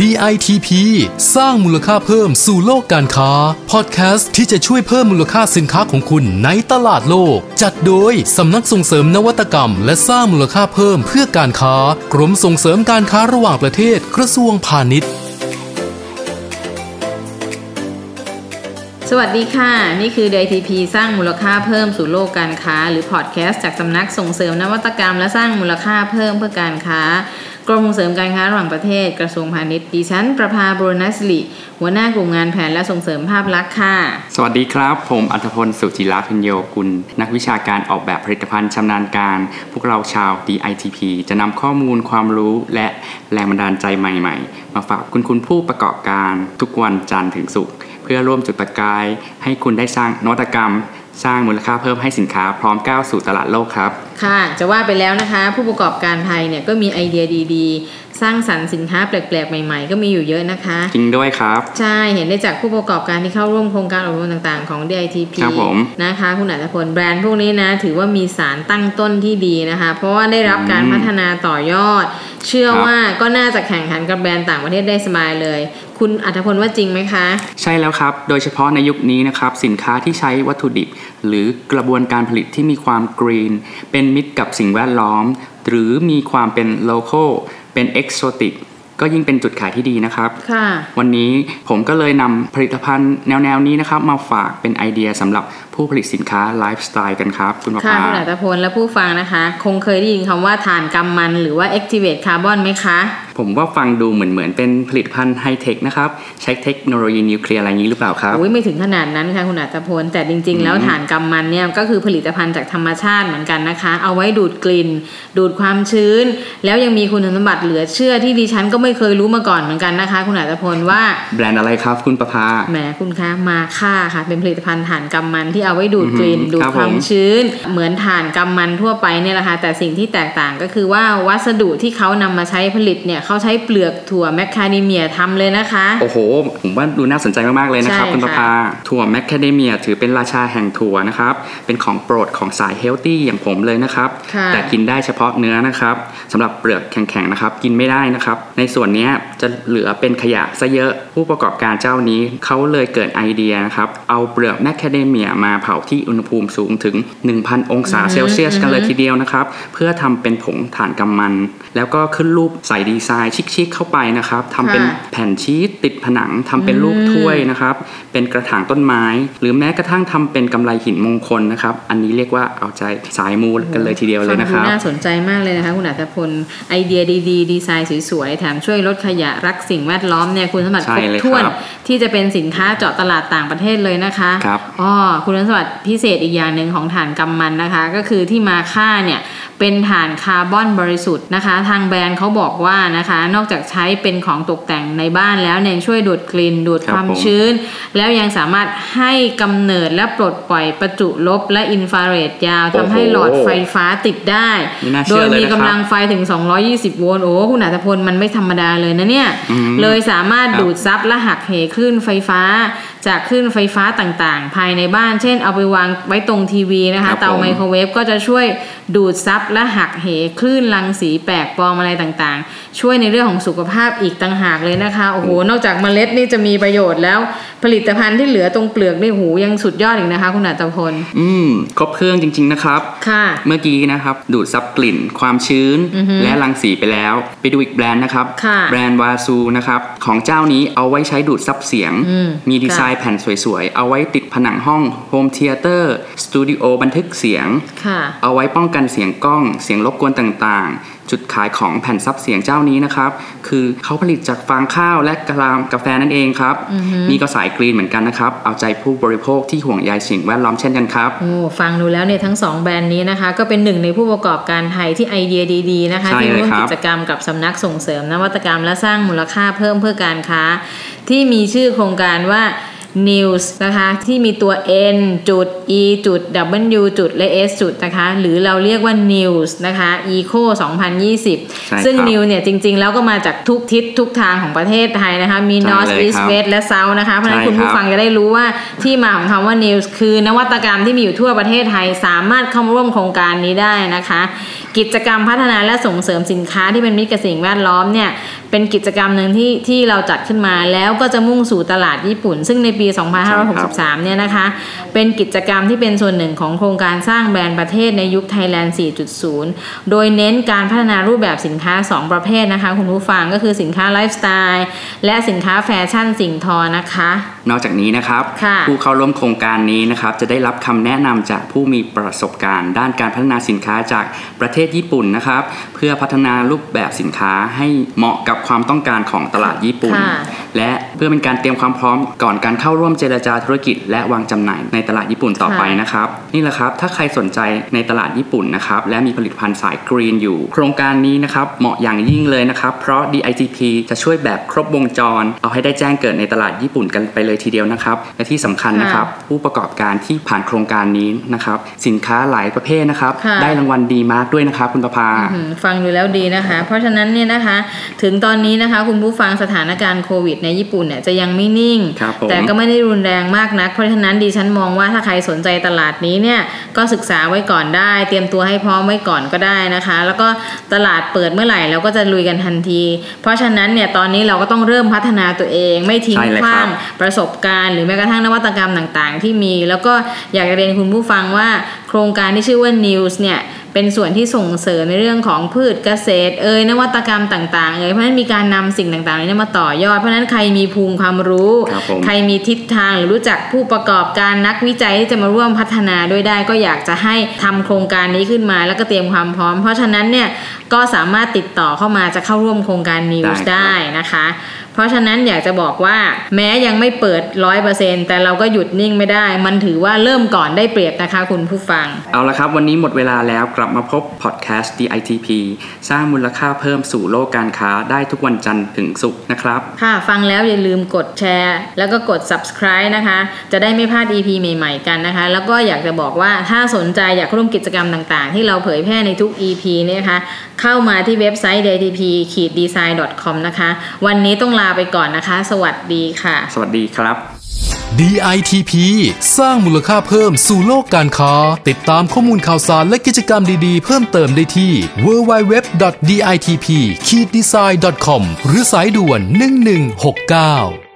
DITP สร้างมูลค่าเพิ่มสู่โลกการค้า พอดแคสต์ที่จะช่วยเพิ่มมูลค่าสินค้าของคุณในตลาดโลก จัดโดยสำนักส่งเสริมนวัตกรรม และสร้างมูลค่าเพิ่มเพื่อการค้า กรมส่งเสริมการค้าระหว่างประเทศกระทรวงพาณิชย์ สวัสดีค่ะ นี่คือ DITP สร้างมูลค่าเพิ่มสู่โลกการค้า หรือพอดแคสต์จากสำนักส่งเสริมนวัตกรรม และสร้างมูลค่าเพิ่มเพื่อการค้า กรมส่งเสริมการค้าระหว่างประเทศกระทรวงพาณิชย์ดิฉันประภาบุรณสิริหัวหน้ากลุ่มงานแผนและส่งเสริมภาพลักษณ์ค่ะ สวัสดีครับ ผมอัธพลสุจิราพิญโยกุล นักวิชาการออกแบบผลิตภัณฑ์ชำนาญการ พวกเราชาว DITP จะนำข้อมูลความรู้และแรงบันดาลใจใหม่ ๆ มาฝากคุณคุณผู้ประกอบการทุกวันจันทร์ถึงศุกร์เพื่อร่วมจุดประกาย ให้คุณได้สร้างนวัตกรรม สร้างมูลค่าเพิ่มให้สินค้าพร้อมก้าวสู่ตลาดโลกครับ ค่ะ จะว่าไปแล้วนะคะ ผู้ประกอบการไทยเนี่ยก็มีไอเดียดีๆ สร้างสรรค์สินค้าแปลกๆ ใหม่ๆ ก็มีอยู่เยอะนะคะ จริงด้วยครับ ใช่เห็นได้จากผู้ประกอบการที่เข้าร่วมโครงการอบรมต่างๆ ของ DITP ครับผมนะคะ คุณอัตพลแบรนด์พวกนี้นะ ถือว่ามีสารตั้งต้นที่ดีนะคะ เพราะว่าได้รับการอืมพัฒนาต่อยอด เชื่อครับว่าก็น่าจะแข่งขันกับแบรนด์ต่างประเทศได้สบายเลย คุณอัตพลว่าจริงไหมคะ ใช่แล้วครับ โดยเฉพาะในยุคนี้นะครับ สินค้าที่ใช้วัตถุดิบ หรือกระบวนการผลิตที่มีความกรีน เป็นมิตรกับสิ่งแวดล้อม หรือมีความเป็นโล c a l เป็นเอกโซติกก็ยิ่งเป็นจุดขายที่ดีนะครับค่ะวันนี้ผมก็เลยนำผลิตภัณฑ์แนวๆนี้นะครับ มาฝากเป็นไอเดียสำหรับผู้ผลิตสินค้าไลฟ์สไตล์กันครับคุณประค่ะภาคุณอัตพลและผู้ฟังนะคะ คงเคยได้ยินคำว่าถ่านกำมันหรือว่า activate carbon ไหมคะ ผมว่าฟังดูเหมือนเหมือนเป็นผลิตภัณฑ์ไฮเทคนะครับ ใช้เทคโนโลยีนิวเคลียร์อะไรอย่างนี้หรือเปล่าครับอุ้ยไม่ถึงขนาดนั้นค่ะคุณอัตพล แต่จริง ๆ แล้วถ่านกำมันเนี่ยก็คือผลิตภัณฑ์จากธรรมชาติเหมือนกันนะคะ เอาไว้ดูดกลิ่น ดูดความชื้น แล้วยังมีคุณสมบัติเหลือเชื่อที่ดิฉันก็ไม่เคยรู้มาก่อนเหมือนกันนะคะ คุณอัตพลว่าแบรนด์อะไรครับ คุณประภาแหมคุณคะมาค่าค่ะ เป็นผลิตภัณฑ์ถ่านกำมันที่เอาไว้ดูดกลิ่นอือหือดูดครับความผมชื้น เหมือนถ่านกำมันทั่วไปเนี่ยแหละค่ะแต่สิ่งที่แตกต่างก็คือว่าวัสดุที่เขานำมาใช้ผลิตเนี่ยเขาใช้เปลือกถั่วแมคคาเดเมียทำเลยนะคะ โอ้โห ผมว่าดูน่าสนใจมาก ๆ เลยนะครับใช่คุณประภาถั่วแมคคาเดเมียถือเป็นราชาแห่งถั่วนะครับ เป็นของโปรดของสาย healthy อย่างผมเลยนะครับค่ะแต่กินได้เฉพาะเนื้อนะครับสำหรับเปลือกแข็ง ๆ นะครับ กินไม่ได้นะครับ ในส่วนเนี้ยจะเหลือเป็นขยะซะเยอะผู้ประกอบการเจ้านี้เขาเลยเกิดไอเดียนะครับเอาเปลือกแมคคาเดเมียมาเผาที่อุณหภูมิสูงถึง 1,000 องศาเซลเซียสกันเลยทีเดียวนะครับ เพื่อทำเป็นผงถ่านกัมมัน แล้วก็ขึ้นรูปใส่ดีไซน์ชิคๆเข้าไปนะครับทำเป็นค่ะแผ่นชีสติดผนังทำเป็นรูปถ้วยนะครับ เป็นกระถางต้นไม้ หรือแม้กระทั่งทำเป็นกำไรหินมงคลนะครับ อันนี้เรียกว่าเอาใจสายมูกันเลยทีเดียวเลยนะคฟัรังบดูน่าสนใจมากเลยนะคะคุณอัตพลไอเดียดีๆ ดีไซน์สวยๆแถมช่วยลดขยะรักสิ่งแวดล้อมเนี่ยคุณสมบัติใช่ครบเลยถ้วนครับที่จะเป็นสินค้าเจาะตลาดต่างประเทศเลยนะคะครับอ๋อคุณสมบัติพิเศษอีกอย่างหนึ่งของฐานกำมันนะคะ ก็คือที่มาค่าเนี่ยเป็นฐานคาร์บอนบริสุทธิ์นะคะ ทางแบรนด์เขาบอกว่านะคะ นอกจากใช้เป็นของตกแต่งในบ้านแล้วเนี่ยยังช่วยดูดกลิ่นดูดครับความผมชื้น แล้วยังสามารถให้กำเนิดและปลดปล่อยประจุลบและอินฟราเรดยาวทำให้หลอดไฟฟ้าติดได้ไม่น่าโดเชื่ยอเลยมีนะคกำลัรับงไฟถึง 220 โวลต์โอ้คุณอัตพลมันไม่ธรรมดาเลยนะเนี่ยอืมเลยสามารถครับดูดซับและหักเหคลื่นไฟฟ้า จากคลื่นไฟฟ้าต่างๆ ภายในบ้าน เช่นเอาไปวางไว้ตรงทีวีนะครัคะบเตาผมไมโครเวฟก็จะช่วยดูดซับและหักเหคลื่นรังสีแปลกปลอมอะไรต่างๆ ช่วยในเรื่องของสุขภาพอีกต่างหากเลยนะคะโอ้โหนอกจากเมล็ดนี่จะมีประโยชน์แล้ว ผลิตภัณฑ์ที่เหลือตรงเปลือกนี่หูยังสุดยอดอีกนะคะ คุณอัตพลอืมครบเครื่องจริง ๆนะครับค่ะเมื่อกี้นะครับ ดูดซับกลิ่น ความชื้นอือฮึและรังสีไปแล้ว ไปดูอีกแบรนด์นะครับค่ะแบรนด์วาซูนะครับของเจ้านี้เอาไว้ใช้ดูดซับเสียงอืมมีดีไซน์แผ่นสวยๆ เอาไว้ติดผนังห้องhome theater สตูดิโอบันทึกเสียงค่ะเอาไว้ป้องกันเสียงก้อง เสียงรบกวนต่างๆ จุดขายของแผ่นซับเสียงเจ้านี้นะครับ คือเขาผลิตจากฟางข้าวและกะลากาแฟนั่นเองครับ นี่ก็สาย green เหมือนกันนะครับ เอาใจผู้บริโภคที่ห่วงใยสิ่งแวดล้อมเช่นกันครับโอ้ฟังดูแล้วเนี่ยทั้งสองแบรนด์นี้นะคะ ก็เป็นหนึ่งในผู้ประกอบการไทยที่ไอเดียดีๆนะคะใช่ที่เลยร่วมครับกิจกรรมกับสำนักส่งเสริมนวัตกรรมและสร้างมูลค่าเพิ่มเพื่อการค้า ที่มีชื่อโครงการว่า news นะคะที่มีตัว n จุด e จุด w จุดและ s จุดนะคะหรือเราเรียกว่า news นะคะ eco 2020ใช่ซึ่งครับ new เนี่ยจริง ๆ แล้วก็มาจากทุกทิศทุกทางของประเทศไทยนะคะมีใช่ north เลย east ครับ west และ south นะคะเพราะฉะนั้นใช่คุณผู้ครับฟังจะได้รู้ว่าที่มาของคำว่า news คือนวัตกรรมที่มีอยู่ทั่วประเทศไทยสามารถเข้าร่วมโครงการนี้ได้นะคะ กิจกรรมพัฒนาและส่งเสริมสินค้าที่เป็นมิตรกับสิ่งแวดล้อมเนี่ย เป็นกิจกรรมหนึ่งที่ที่เราจัดขึ้นมาแล้วก็จะมุ่งสู่ตลาดญี่ปุ่น ซึ่งในปี 2563 เนี่ยนะคะ เป็นกิจกรรมที่เป็นส่วนหนึ่งของโครงการสร้างแบรนด์ประเทศในยุคไทยแลนด์ 4.0 โดยเน้นการพัฒนารูปแบบสินค้า 2 ประเภทนะคะ คุณผู้ฟังก็คือสินค้าไลฟ์สไตล์และสินค้าแฟชั่นสิ่งทอนะคะ นอกจากนี้นะครับค่ะผู้เข้าร่วมโครงการนี้นะครับจะได้รับคำแนะนำจากผู้มีประสบการณ์ ด้านการพัฒนาสินค้าจากประเทศญี่ปุ่นนะครับ เพื่อพัฒนารูปแบบสินค้าให้เหมาะกับความต้องการของตลาดญี่ปุ่น และเพื่อเป็นการเตรียมความพร้อมก่อนการเข้าร่วมเจรจาธุรกิจ และวางจำหน่ายในตลาดญี่ปุ่นต่อไปนะครับ นี่แหละครับ ถ้าใครสนใจในตลาดญี่ปุ่นนะครับ และมีผลิตภัณฑ์สายกรีนอยู่ โครงการนี้นะครับ เหมาะอย่างยิ่งเลยนะครับ เพราะ DITP จะช่วยแบบครบวงจร เอาให้ได้แจ้งเกิดในตลาดญี่ปุ่นกันไปเลยทีเดียวนะครับ และที่สำคัญนะครับ ผู้ประกอบการที่ผ่านโครงการนี้นะครับ สินค้าหลายประเภทนะครับค่ะได้รางวัลดีมากด้วยนะครับ คุณประภาอืมฟังดูแล้วดีนะคะ เพราะฉะนั้นเนี่ยนะคะ ถึงตอนนี้นะคะ คุณผู้ฟังสถานการณ์โควิดในญี่ปุ่นเนี่ยจะยังไม่นิ่งครับผมแต่ก็ไม่ได้รุนแรงมากนัก เพราะฉะนั้นดิฉันมองว่าถ้าใครสนใจตลาดนี้เนี่ยก็ศึกษาไว้ก่อนได้ เตรียมตัวให้พร้อมไว้ก่อนก็ได้นะคะ แล้วก็ตลาดเปิดเมื่อไหร่เราก็จะลุยกันทันที เพราะฉะนั้นเนี่ยตอนนี้เราก็ต้องเริ่มพัฒนาตัวเอง ไม่ทิ้งใช่เลยขครับว้างประสบการณ์ หรือแม้กระทั่งนวัตกรรมต่างๆ ที่มี แล้วก็อยากจะเรียนคุณผู้ฟังว่าโครงการที่ชื่อว่า News เนี่ย เป็นส่วนที่ส่งเสริมในเรื่องของพืชเกษตร เอ่ยนวัตกรรมต่างๆเอ่ยเพราะฉะนั้นมีการนำสิ่งต่างๆเหล่านี้มาต่อยอด เพราะฉะนั้นใครมีภูมิความรู้ครับผมใครมีทิศทางหรือรู้จักผู้ประกอบการนักวิจัยที่จะมาร่วมพัฒนาด้วยได้ ก็อยากจะให้ทำโครงการนี้ขึ้นมา แล้วก็เตรียมความพร้อม เพราะฉะนั้นเนี่ยก็สามารถติดต่อเข้ามาจะเข้าร่วมโครงการ News ได้ครับได้นะคะ เพราะฉะนั้นอยากจะบอกว่าแม้ยังไม่เปิดร้อยเปอร์เซ็นแต่เราก็หยุดนิ่งไม่ได้ มันถือว่าเริ่มก่อนได้เปรียบนะคะคุณผู้ฟัง เอาละครับ วันนี้หมดเวลาแล้วกลับมาพบพอดแคสต์ DITP สร้างมูลค่าเพิ่มสู่โลกการค้าได้ทุกวันจันทร์ถึงศุกร์นะครับ ค่ะฟังแล้วอย่าลืมกดแชร์ แล้วก็กด subscribe นะคะ จะได้ไม่พลาด EP ใหม่ๆกันนะคะ แล้วก็อยากจะบอกว่าถ้าสนใจอยากร่วมกิจกรรมต่างๆ ที่เราเผยแพร่ในทุก EP เนี่ยนะคะเข้ามาที่เว็บไซต์ dtp-design.com นะคะ วันนี้ต้องลาไปก่อนนะคะ สวัสดีค่ะ สวัสดีครับ DITP สร้างมูลค่าเพิ่มสู่โลกการค้า ติดตามข้อมูลข่าวสารและกิจกรรมดีๆ เพิ่มเติมได้ที่ www.ditp-design.com หรือสายด่วน 1169